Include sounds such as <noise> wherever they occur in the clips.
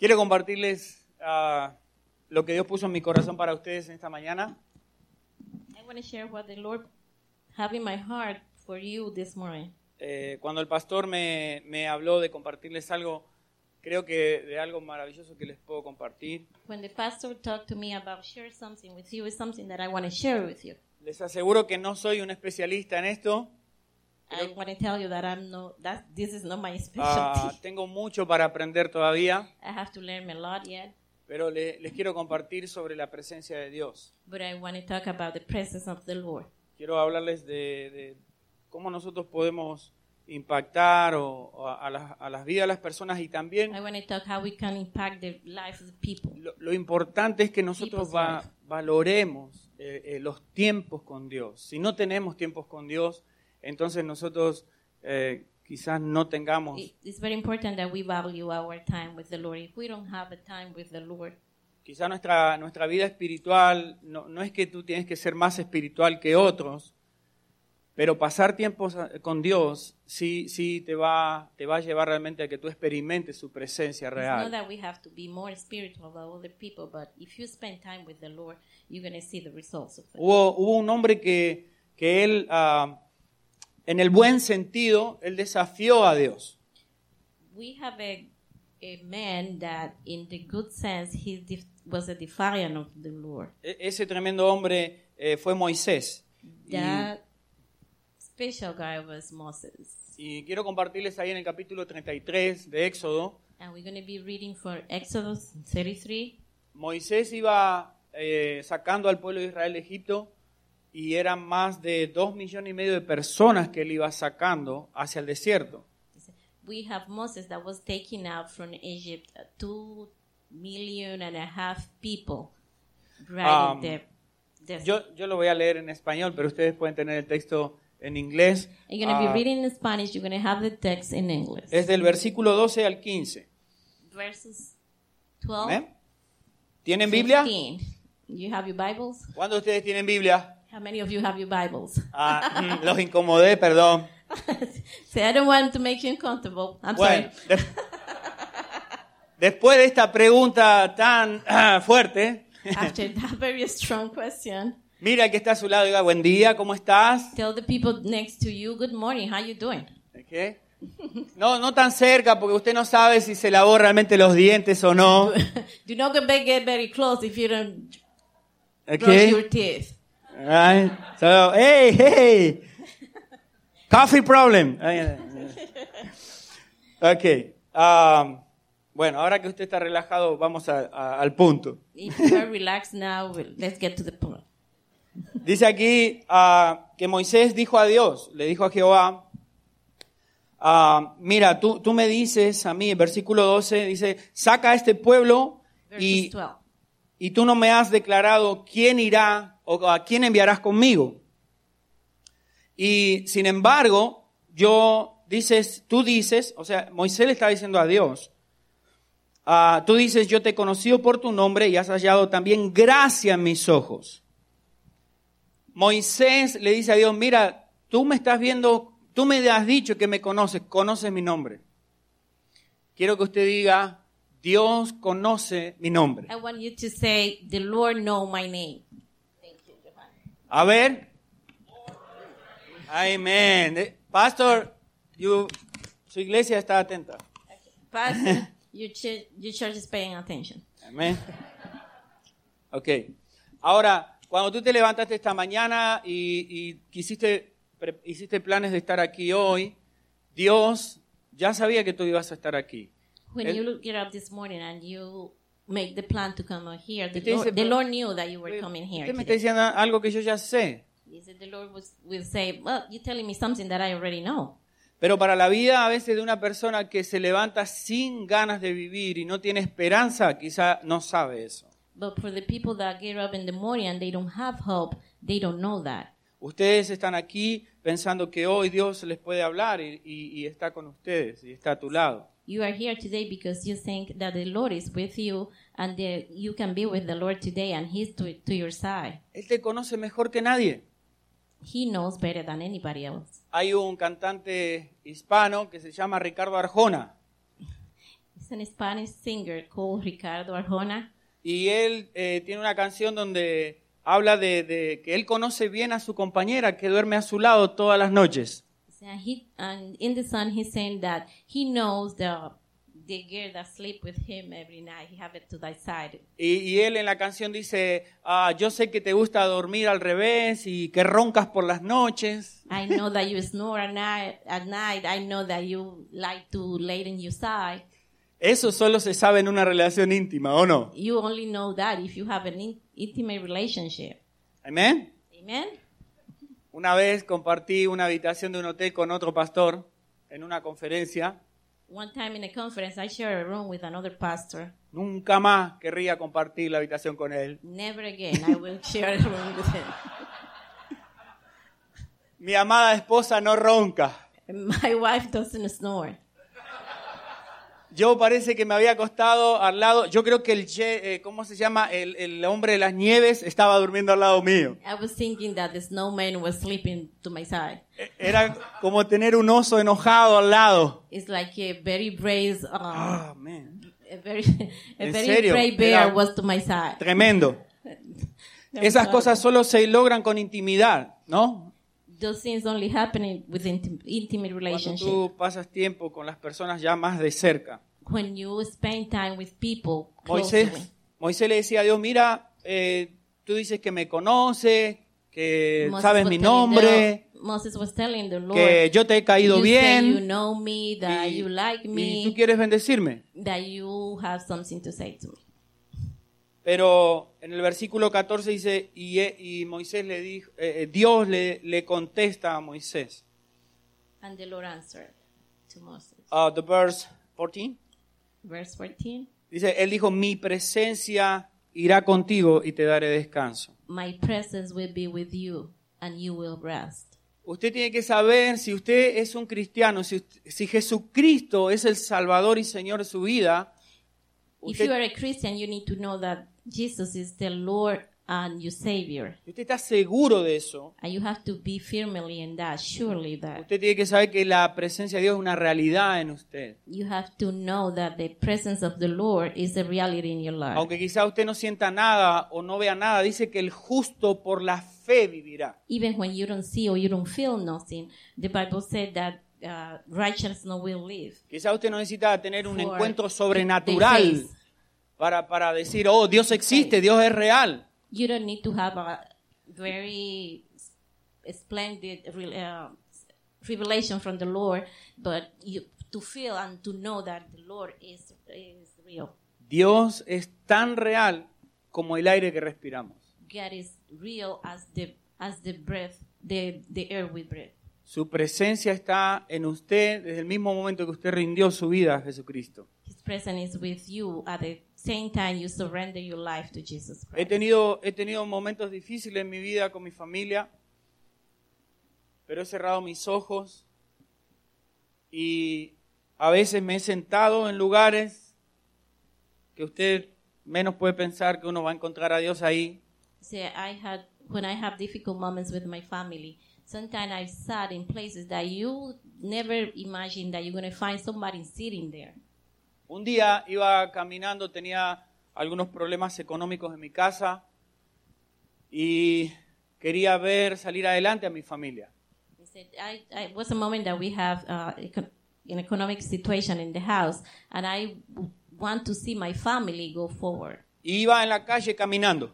Quiero compartirles ah, lo que Dios puso en mi corazón para ustedes en esta mañana. I want to share what the Lord have in my heart for you this morning. Eh, cuando el pastor me, me habló de compartirles algo, creo que de algo maravilloso que les puedo compartir. When the pastor talked to me about share something with you, it's something that I want to share with you. Les aseguro que no soy un especialista en esto. I want to tell you that I'm no that this is not my Ah, specialty. <laughs> tengo mucho para aprender todavía, I have to learn a lot yet, pero le- les quiero compartir sobre la presencia de Dios. but I want to talk about the presence of the Lord. Quiero hablarles de, de cómo nosotros podemos impactar o, o a, a las, a las vidas de las personas y también I want to talk how we can impact the life of the people. lo, lo importante es que nosotros va- valoremos eh, eh, los tiempos con Dios. Si no tenemos tiempos con Dios, entonces nosotros eh, quizás no tengamos, It- It's very important that we value our time with the Lord. If we don't have a time with the Lord, quizás nuestra, nuestra vida espiritual, no, no es que tú tienes que ser más espiritual que otros, pero pasar tiempos eh, con Dios sí, sí te, va, te va a llevar realmente a que tú experimentes su presencia it's not real. that we have to be more spiritual than other people, but if you spend time with the Lord, you're going to see the results of it. Hubo, hubo un hombre que, que él, ah, en el buen sentido, él desafió a Dios. We have a, a man that, in the good sense, he was a defiant of the Lord. E- ese tremendo hombre eh, fue Moisés. Y, That special guy was Moses. y quiero compartirles ahí en el capítulo 33 de Éxodo. And we're going to be reading for Exodus 33. Moisés iba eh, sacando al pueblo de Israel de Egipto y eran más de dos millones y medio de personas que él iba sacando hacia el desierto. We have Moses that was taken out from Egypt, uh, two million and a half people, right? Um, the, the, Yo, yo lo voy a leer en español, pero ustedes pueden tener el texto en inglés. you're going to Ah, be reading in Spanish. You're going to have the text in English. es del versículo 12 al 15. Verses 12. ¿Amén? ¿Tienen Biblia? 15. You have your Bibles? ¿Cuántos de ustedes tienen Biblia? How many of you have your Bibles? Ah, mm, los incomodé, perdón. <laughs> I don't want to make you uncomfortable. I'm Bueno, sorry. de- después de esta pregunta tan ah, fuerte, After that very strong question, <laughs> mira que está a su lado y diga, buen día, ¿cómo estás? tell the people next to you, good morning, how you doing? ¿Ok? No, no tan cerca porque usted no sabe si se lavó realmente los dientes o no. <laughs> Do not get very- close if you don't ¿Ok? brush your teeth. Alright. So, hey, hey. Coffee problem. Ok. um, bueno, ahora que usted está relajado, vamos a- a- al punto. If you are relaxed now, let's get to the point. Dice aquí ah, que Moisés dijo a Dios, le dijo a Jehová, ah, mira, tú, tú me dices a mí, versículo 12, dice, saca a este pueblo y, 12. y tú no me has declarado quién irá o a quién enviarás conmigo. Y sin embargo, yo dices, tú dices, o sea, Moisés le está diciendo a Dios, ah, tú dices, yo te he conocido por tu nombre y has hallado también gracia en mis ojos. Moisés le dice a Dios, mira, tú me estás viendo, tú me has dicho que me conoces, conoces mi nombre. Quiero que usted diga, Dios conoce mi nombre. I want you to say, the Lord know my name. A ver. Amén. Eh, Pastor, you- su iglesia está atenta. Pastor, <laughs> your church, your church is paying attention. Amén. Ok. Ahora, cuando tú te levantaste esta mañana y, y quisiste, pre- hiciste planes de estar aquí hoy, Dios ya sabía que tú ibas a estar aquí. When you get up this morning and you make the plan to come here, the, Usted dice, Lord, the pero- Lord knew that you were coming here. Usted me está diciendo algo que yo ya sé. He said the Lord was, will say, well, you're telling me something that I already know. Pero para la vida a veces de una persona que se levanta sin ganas de vivir y no tiene esperanza, quizá no sabe eso. But for the people that get up in the morning and they don't have hope, they don't know that. Ustedes están aquí pensando que hoy Dios les puede hablar y, y- y está con ustedes y está a tu lado. You are here today because you think that the Lord is with you and that you can be with the Lord today and He's to, to your side. Él te conoce mejor que nadie. He knows better than anybody else. Hay un cantante hispano que se llama Ricardo Arjona. It's an Spanish singer called Ricardo Arjona. y él eh, tiene una canción donde habla de, de que él conoce bien a su compañera que duerme a su lado todas las noches. So he, and in the song, he's saying that he knows the the girl that sleep with him every night. He have it to thy side. Y, y él en la canción dice, ah, yo sé que te gusta dormir al revés y que roncas por las noches. I know that you snore at night. At night, I know that you like to lay in your side. Eso solo se sabe en una relación íntima, ¿o no? You only know that if you have an in- intimate relationship. Amén. Amen. Una vez compartí una habitación de un hotel con otro pastor en una conferencia. One time in a conference, I shared a room with another pastor. Nunca más querría compartir la habitación con él. Never again I will <laughs> share a room with him. Mi amada esposa no ronca. My wife doesn't snore. Yo parece que me había acostado al lado, yo creo que el, eh, ¿cómo se llama? El, el hombre de las nieves estaba durmiendo al lado mío. I was thinking that the snowman was sleeping to my side. E- Era como tener un oso enojado al lado. It's like a very brave, um, Ah, man. a very, a ¿En very serio? brave bear Era- was to my side. Tremendo. <laughs> Esas cosas solo se logran con intimidad, ¿no? Those things only happen with intim- intimate Cuando tú pasas tiempo con las personas ya más de cerca. When you spend time with people Moisés, closely. Moisés le decía a Dios, mira, eh, tú dices que me conoce, que Moses sabes was mi telling nombre, the- Moses was telling the Lord, que yo te he caído you say you bien know me, that y, you like y tú me, quieres bendecirme. that you have something to say to me. Pero en el versículo 14 dice, y, y Moisés le dijo, eh, eh, Dios le, le contesta a Moisés. And the Lord answered to Moses. Uh, the verse 14. Verse 14. Dice, él dijo, mi presencia irá contigo y te daré descanso. My presence will be with you, and you will rest. Usted tiene que saber si usted es un cristiano, si, si Jesucristo es el Salvador y Señor de su vida, If you are a Christian, you need to know that Jesus is the Lord and your Savior. usted está seguro de eso. And you have to be firmly in that, surely that. Usted tiene que saber que la presencia de Dios es una realidad en usted. You have to know that the presence of the Lord is a reality in your life. Aunque quizá usted no sienta nada o no vea nada, dice que el justo por la fe vivirá. Even when you don't see or you don't feel nothing, the Bible said that uh, righteousness will live. Quizá usted no necesita tener un encuentro sobrenatural para, para decir, oh, Dios existe, Dios es real. You don't need to have a very splendid uh, revelation from the Lord, but you to feel and to know that the Lord is is real. Dios es tan real como el aire que respiramos. God is real as the as the breath, the the air we breathe. Su presencia está en usted desde el mismo momento que usted rindió su vida a Jesucristo. His presence is with you at the same time you surrender your life to Jesus He Christ. tenido, he tenido momentos difíciles en mi vida con mi familia, pero he cerrado mis ojos y a veces me he sentado en lugares que usted menos puede pensar que uno va a encontrar a Dios ahí. See, I had when I have difficult moments with my family. Sometimes I've sat in places that you never imagine that you're going to find somebody sitting there. Un día iba caminando, tenía algunos problemas económicos en mi casa y quería ver salir adelante a mi familia. He said, I, I it was a moment that we have uh, an economic situation in the house, and I want to see my family go forward. Y iba en la calle caminando.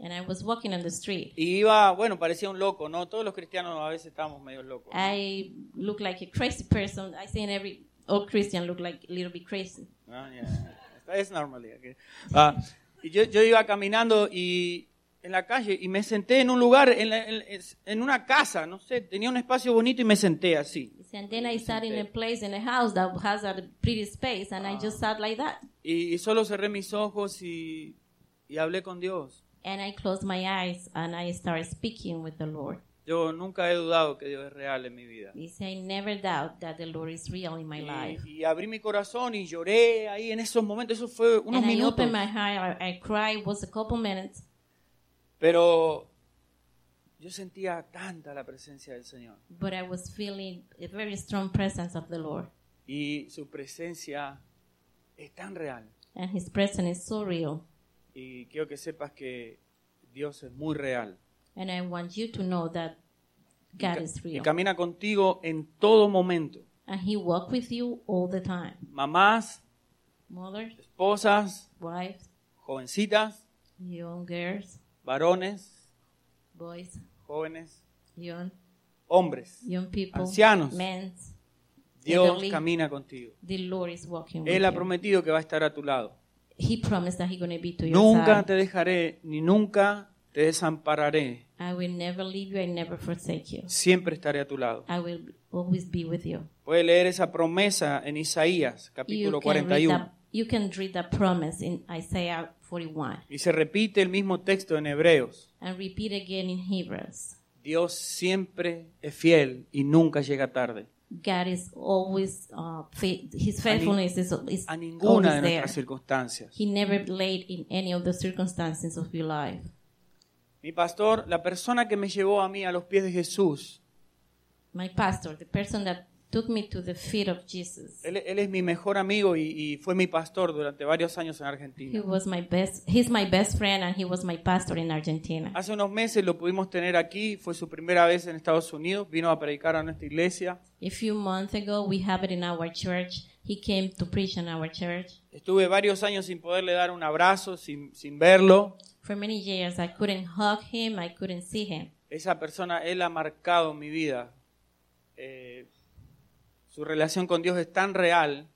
And I was walking on the street. Y iba, bueno, parecía un loco, ¿no? Todos los cristianos a veces estamos medio locos. I look like a crazy person. I say every all Christian look like a little bit crazy. Ah, ya. Es normal. que- Ah, y yo, yo iba caminando y en la calle y me senté en un lugar, en, la- en- en una casa, no sé, tenía un espacio bonito y me senté así. And then I sat in a place in a house that has a pretty space, and I just sat like that. Y, y solo cerré mis ojos y, y hablé con Dios. And I closed my eyes and I started speaking with the Lord. Yo nunca he dudado que Dios es real en mi vida. Said, never doubt that the Lord is real in my life. Y, y abrí mi corazón y lloré ahí en esos momentos. Eso fue unos And I minutos. opened my heart, I, I cried, it was a couple minutes. Pero yo sentía tanta la presencia del Señor. but I was feeling a very strong presence of the Lord. Y su presencia es tan real. and His presence is so real. Y quiero que sepas que Dios es muy real. And I want you to know that Y God is y real. camina contigo en todo momento. And He walks with you all the time. Mamás, Mothers, esposas, wives, jovencitas, young girls, varones, boys, jóvenes, young, hombres. young people, Ancianos. men. Dios Elderly. camina contigo. The Lord is walking with Él ha you. prometido que va a estar a tu lado. He promised that He's going to be to your Nunca side. te dejaré ni nunca te desampararé. I will never leave you. I never forsake you. Siempre estaré a tu lado. I will always be with you. Puede leer esa promesa en Isaías, capítulo You can, read 41. that, you can read that promise in Isaiah 41 Y se repite el mismo texto en Hebreos. and repeat again in Hebrews. Dios siempre es fiel y nunca llega tarde. God is always, uh, His faithfulness is, is A ninguna de always there. nuestras circunstancias. He never late in any of the circumstances of your life. Mi pastor, la persona que me llevó a mí a los pies de Jesús, My pastor, the person that took me to the feet of Jesus, él, él es mi mejor amigo y, y fue mi pastor durante varios años en he Argentina. was my best, he's my best friend and he was my pastor in Argentina. Hace unos meses lo pudimos tener aquí, fue su primera vez en Estados Unidos, vino a predicar a nuestra iglesia. A few months ago, we have it in our church. He came to preach in our church. Estuve varios años sin poderle dar un abrazo, sin, sin verlo. For many years, I couldn't hug him, I couldn't see him. Esa persona, él ha marcado mi vida. Eh, su relación con Dios es tan real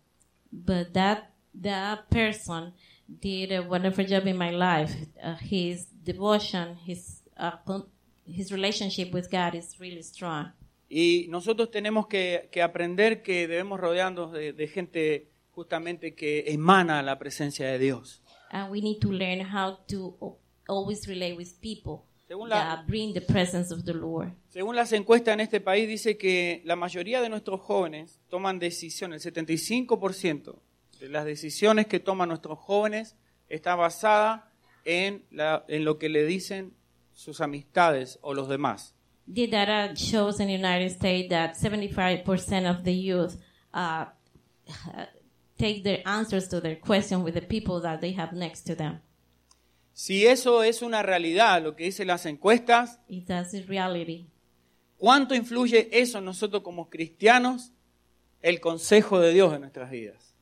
But that that person did a wonderful job in my life. Uh, his devotion, his uh, his relationship with God is really strong. y nosotros tenemos que, que aprender que debemos rodearnos de, de gente justamente que emana la presencia de Dios. And we need to learn how to always relate with people Según la- bring the presence of the Lord. Según las encuestas en este país dice que la mayoría de nuestros jóvenes toman decisiones, el 75% de las decisiones que toman nuestros jóvenes está basada en, la, en lo que le dicen sus amistades o los demás. The data shows in the United States that 75% of the youth uh, take their answers to their question with the people that they have next to them. Si eso es una realidad, lo que dicen las encuestas, If that's the reality, ¿cuánto influye eso en nosotros como cristianos? El consejo de Dios en nuestras vidas.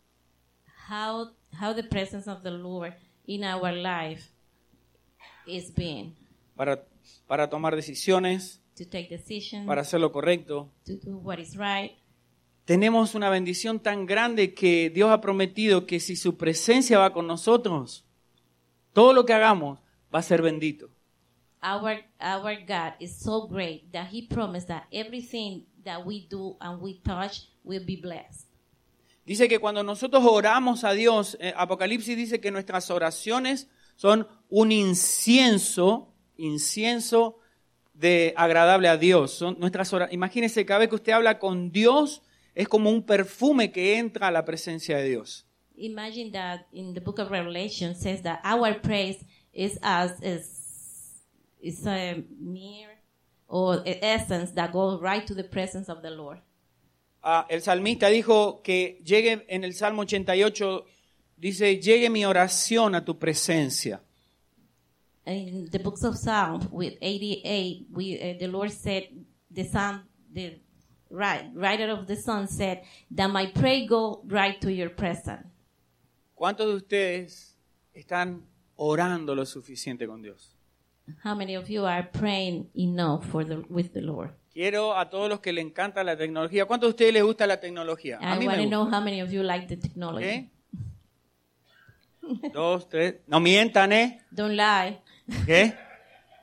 how how the presence of the Lord in our life is being Para, para tomar decisiones, to take decisions, para hacer lo correcto, to do what is right. tenemos una bendición tan grande que Dios ha prometido que si su presencia va con nosotros, todo lo que hagamos va a ser bendito. Our our God is so great that He promised that everything that we do and we touch will be blessed. Dice que cuando nosotros oramos a Dios, eh, Apocalipsis dice que nuestras oraciones son un incienso, incienso de agradable a Dios. Son nuestras ora- Imagínese, cada vez que usted habla con Dios, es como un perfume que entra a la presencia de Dios. Imagine that in the book of Revelation says that our praise is as is is a mere or essence that goes right to the presence of the Lord. Ah, el salmista dijo que llegue en el Salmo 88, dice, llegue mi oración a tu presencia. In the books of Psalm with 88, we uh, the Lord said the psalm the right writer of the song said that my prayer go right to your presence. ¿Cuántos de ustedes están orando lo suficiente con Dios? How many of you are praying enough for the with the Lord? Quiero a todos los que le encanta la tecnología. ¿Cuántos de ustedes les gusta la tecnología? A I mí want me to know gusta. how many of you like the technology. Dos, tres. No mientan, ¿eh? <laughs> Don't lie. ¿Qué?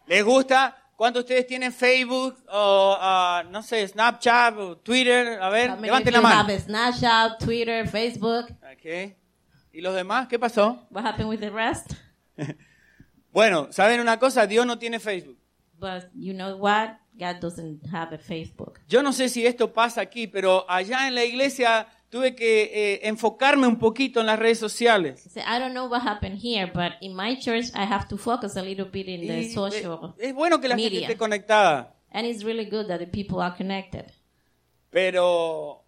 ¿Les gusta? ¿Cuántos de ustedes tienen Facebook o, ah, no sé, Snapchat o Twitter? A ver, levanten la mano. have Snapchat, Twitter, Facebook? Ok. ¿Y los demás? ¿Qué pasó? What happened with the rest? <laughs> Bueno, ¿saben una cosa? Dios no tiene Facebook. But you know what? God doesn't have a Facebook. Yo no sé si esto pasa aquí, pero allá en la iglesia tuve que eh, enfocarme un poquito en las redes sociales. So I don't know what happened here, but in my church, I have to focus a little bit in Y, the eh, social es bueno que la gente media. esté conectada, And it's really good that the people are connected. pero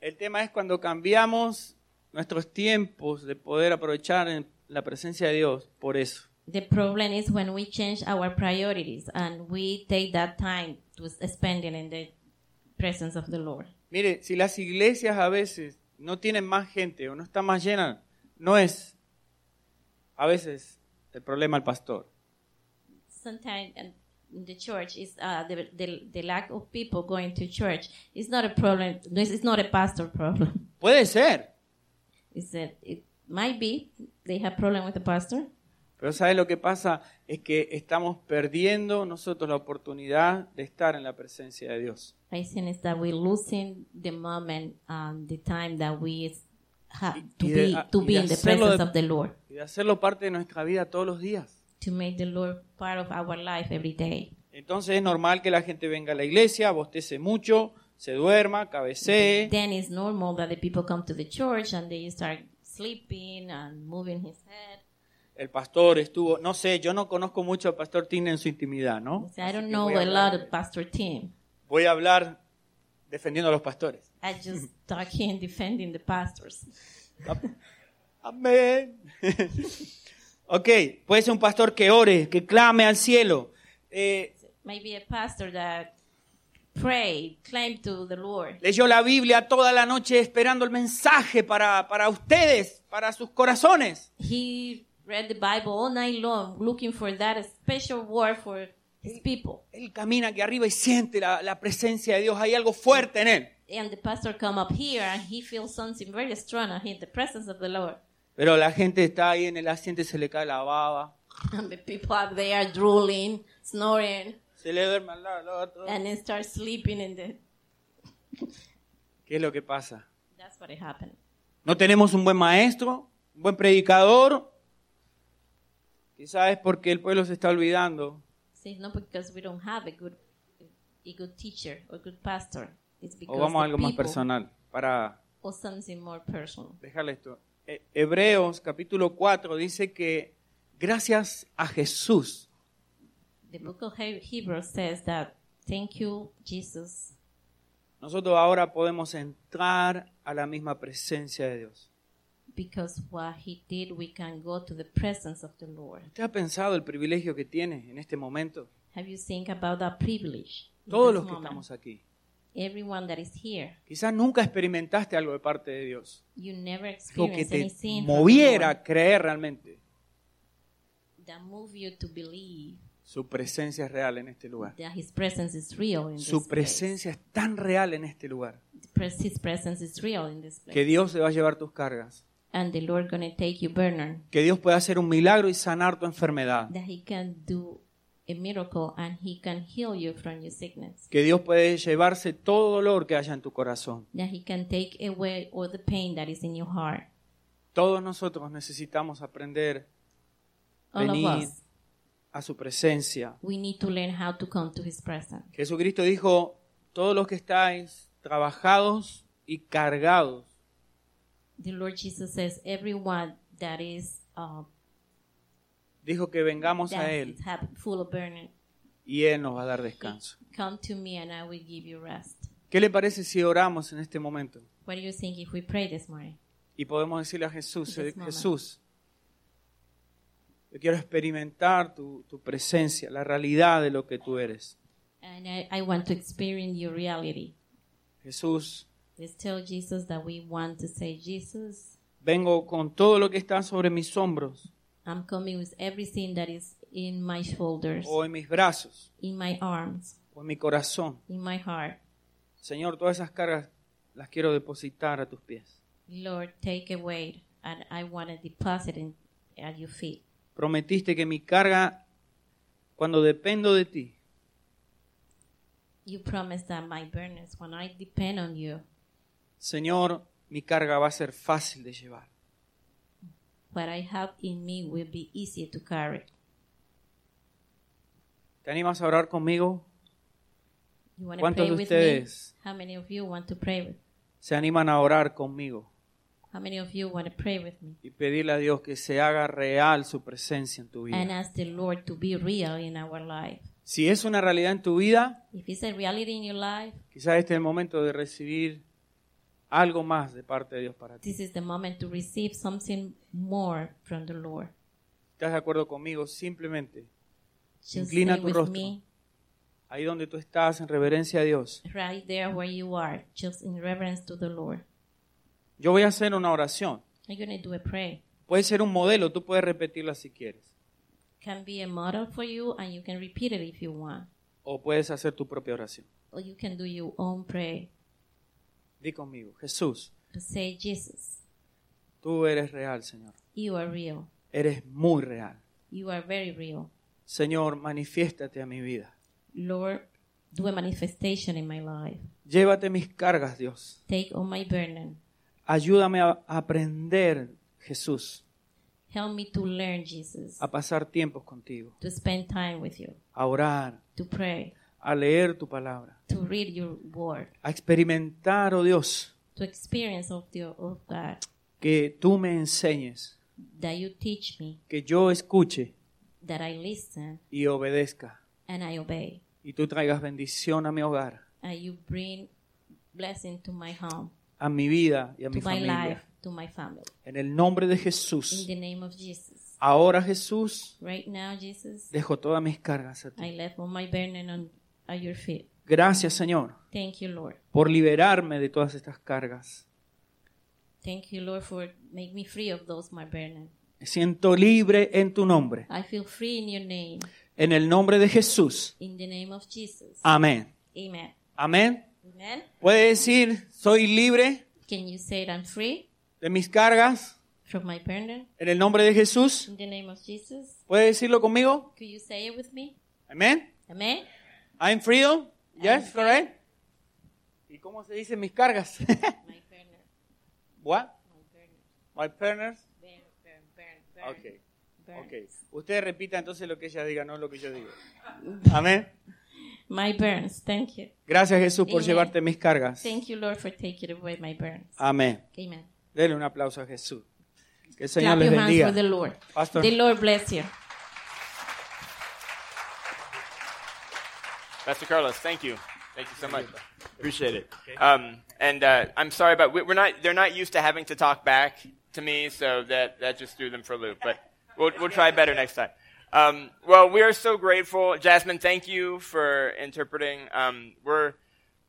el tema es cuando cambiamos nuestros tiempos de poder aprovechar en la presencia de Dios por eso. The problem is when we change our priorities and we take that time to spend it in the presence of the Lord. Mire, si las iglesias a veces no tienen más gente o no están más llenas, no es a veces el problema el pastor. Sometimes in the church is uh, the, the the lack of people going to church. It's not a problem. This is not a pastor problem. Puede ser, It's that it might be they have problem with the pastor, pero ¿sabe lo que pasa? Es que estamos perdiendo nosotros la oportunidad de estar en la presencia de Dios. I think is that we're losing the moment, um, the time that we have to y de- be ah, to y be in the presence de- of the Lord, Y de hacerlo parte de nuestra vida todos los días. to make the Lord part of our life every day. Entonces es normal que la gente venga a la iglesia, bostece mucho, se duerma, cabecee, Then it's normal that the people come to the church and they start sleeping and moving his head. el pastor estuvo, no sé, yo no conozco mucho al pastor Tina en su intimidad, ¿no? So I don't know a lot of Pastor Tim. Voy a hablar defendiendo a los pastores. I just <laughs> talking defending the pastors. Amén. <laughs> ok, puede ser un pastor que ore, que clame al cielo. Eh, Maybe a pastor that pray, claim to the Lord. leyó la Biblia toda la noche esperando el mensaje para, para ustedes, para sus corazones. He read the Bible all night long, looking for that special word for his people. Él camina aquí arriba y siente la, la presencia de Dios. Hay algo fuerte en él. And the pastor come up here and he feels something very strong in the presence of the Lord. Pero la gente está ahí en el asiento y se le cae la baba. And <laughs> the people up there drooling, snoring, Se le duerme al lado al otro. and they start sleeping in the. ¿Qué es lo que pasa? That's what it happened. No tenemos un buen maestro, un buen predicador. Quizás es porque el pueblo se está olvidando See, it's not because we don't have a good, a good teacher or good pastor. It's because O vamos a the algo más people personal para or something more personal. dejarle esto. Eh, Hebreos capítulo 4 dice que gracias a Jesús The book of He- Hebrews says that thank you, Jesus, nosotros ahora podemos entrar a la misma presencia de Dios. because what he did, we can go to the presence of the Lord. ¿Usted ha pensado el privilegio que tiene en este momento? Have you think about that privilege? Todos los que moment? estamos aquí. Everyone that is here, Quizás nunca experimentaste algo de parte de Dios. you never Algo que te moviera a creer realmente. that move you to believe Su presencia es real en este lugar. that His presence is real in Su this place. presencia es tan real en este lugar His presence is real in this place. que Dios se va a llevar tus cargas. and the Lord gonna take you, Que Dios puede hacer un milagro y sanar tu enfermedad. that He can do a miracle and He can heal you from your sickness. Que Dios puede llevarse todo dolor que haya en tu corazón. That He can take away all the pain that is in your heart. Todos nosotros necesitamos aprender All Venid. A su presencia. we need to learn how to come to His presence. Jesucristo dijo, todos los que estáis trabajados y cargados, The Lord Jesus says, everyone that is uh, dijo que vengamos a Él full of burning, y Él nos va a dar descanso. come to me and I will give you rest. ¿Qué le parece si oramos en este momento? What do you think if we pray this morning? Y podemos decirle a Jesús, moment. Jesús, yo quiero experimentar tu, tu presencia, la realidad de lo que tú eres. And I, I want to experience your reality. Jesús, Let's tell Jesus that we want to say, Jesus, vengo con todo lo que está sobre mis hombros I'm coming with everything that is in my shoulders, o en mis brazos in my arms, o en mi corazón. in my heart. Señor, todas esas cargas las quiero depositar a tus pies. Lord, take away, and I want to deposit it at your feet. Prometiste que mi carga, cuando dependo de ti, You promised that my burdens, when I depend on you, Señor, mi carga va a ser fácil de llevar. what I have in me will be easy to carry. ¿Te animas a orar conmigo? You ¿Cuántos pray de with ustedes me? How many of you want to pray with? se animan a orar conmigo How many of you want to pray with me? y pedirle a Dios que se haga real su presencia en tu And vida? ask the Lord to be real in our life. Si es una realidad en tu vida, If it's a reality in your life, quizás este es el momento de recibir algo más de parte de Dios para ti. This is the moment to receive something more from the Lord. ¿Estás de acuerdo conmigo? Simplemente, Just Inclina stay tu with rostro. me ahí donde tú estás, en reverencia a Dios, right there where you are, just in reverence to the Lord. Yo voy a hacer una oración. I'm do a prayer. Puede ser un modelo, tú puedes repetirla si quieres. Can be a model for you, and you can repeat it if you want, O puedes hacer tu propia oración. or you can do your own prayer. Di conmigo, Jesús, To say, Jesus, tú eres real, Señor. you are real. Eres muy real. You are very real. Señor, manifiéstate a mi vida. Lord, do a manifestation in my life. Llévate mis cargas, Dios. Take all my burden. Ayúdame a aprender, Jesús, Help me to learn, Jesus, a pasar tiempos contigo, to spend time with you, a orar, to pray, a leer tu palabra, to read your word, a experimentar, oh Dios, to experience of the of God, que tú me enseñes, that you teach me, que yo escuche that I listen y obedezca, and I obey, y tú traigas bendición a mi hogar, and you bring blessing to my home, a mi vida y a mi to life, familia. to my family. En el nombre de In Jesús. the name of Jesus. Ahora, Jesús, Right now, Jesus, dejo todas mis cargas a I ti. left all my burden on at your feet. Gracias, Señor, Thank you, Lord. por liberarme de todas estas cargas. Thank you, Lord, for make me free of those my burden. Me siento libre en tu nombre. I feel free in your name. En el nombre de Jesús. In the name of Jesus. Amén. Amen. Amén. Amen. Puede decir, soy libre Can you say it? I'm free de mis cargas. from my burden. En el nombre de Jesús. In the name of Jesus. ¿Puede decirlo conmigo? Could you say it with me? Amén. Amen. I'm. I'm Yes, free. correct. ¿Y cómo se dice mis cargas? My burden. <laughs> What? My burden. My burn. Okay. Okay. Usted repita entonces lo que ella diga, no lo que yo digo. <laughs> Amén. My burns. Thank you. Gracias Jesús por Amen. llevarte mis cargas. Thank you, Lord, for taking away my burns. Amén. Amen. Denle un aplauso a Jesús. Que el Señor Clap les your hands bendiga. for the Lord. Pastor. The Lord bless you. Pastor Carlos, thank you. Thank you so much. Appreciate it. Um, and uh, I'm sorry, but we- we're not. They're not used to having to talk back to me, so that that just threw them for a loop. But we'll we'll try better next time. Um, well, we are so grateful, Jasmine. Thank you for interpreting. Um, we're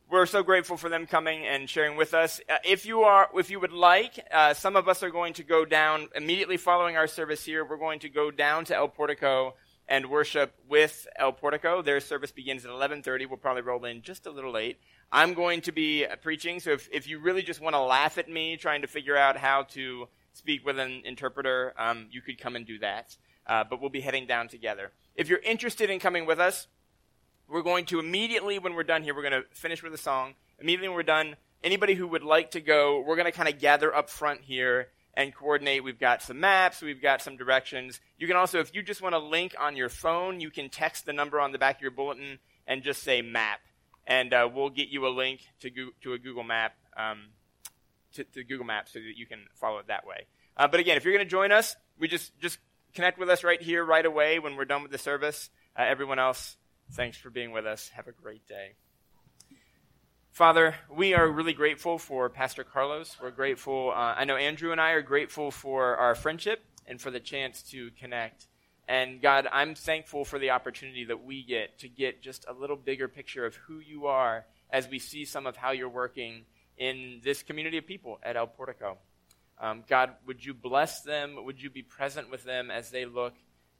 we're so grateful for them coming and sharing with us. Uh, if you are, if you would like, uh, some of us are going to go down immediately following our service here. We're going to go down to El Portico and worship with El Portico. Their service begins at 11:30. We'll probably roll in just a little late. I'm going to be uh, preaching, so if, if you really just want to laugh at me trying to figure out how to speak with an interpreter, um, you could come and do that. Uh, but we'll be heading down together. If you're interested in coming with us, we're going to immediately when we're done here we're going to finish with a song. Immediately when we're done anybody who would like to go we're going to kind of gather up front here and coordinate. We've got some maps we've got some directions. You can also if you just want to link on your phone you can text the number on the back of your bulletin and just say map. And uh, we'll get you a link to, Goo- to a google map um, to, to google maps so that you can follow it that way. Uh, but again if you're going to join us we just just connect with us right here right away when we're done with the service uh, everyone else Thanks for being with us. Have a great day. Father, we are really grateful for Pastor Carlos. We're grateful. Uh, I know Andrew and I are grateful for our friendship and for the chance to connect. And God, I'm thankful for the opportunity that we get to get just a little bigger picture of who you are as we see some of how you're working in this community of people at El Portico. Um, God, would you bless them? Would you be present with them as they look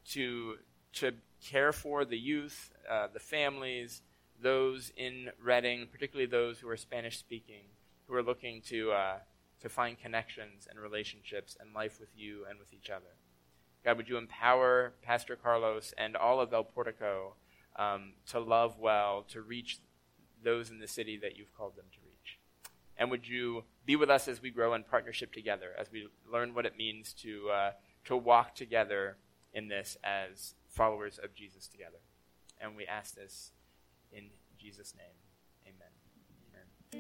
to to care for the youth, uh, the families, those in Reading, particularly those who are Spanish speaking, who are looking to uh, to find connections and relationships and life with you and with each other. God, would you empower Pastor Carlos and all of El Portico um, to love well, to reach those in the city that you've called them to reach? And would you be with us as we grow in partnership together, as we learn what it means to uh, to walk together in this as followers of Jesus together? And we ask this in Jesus' name.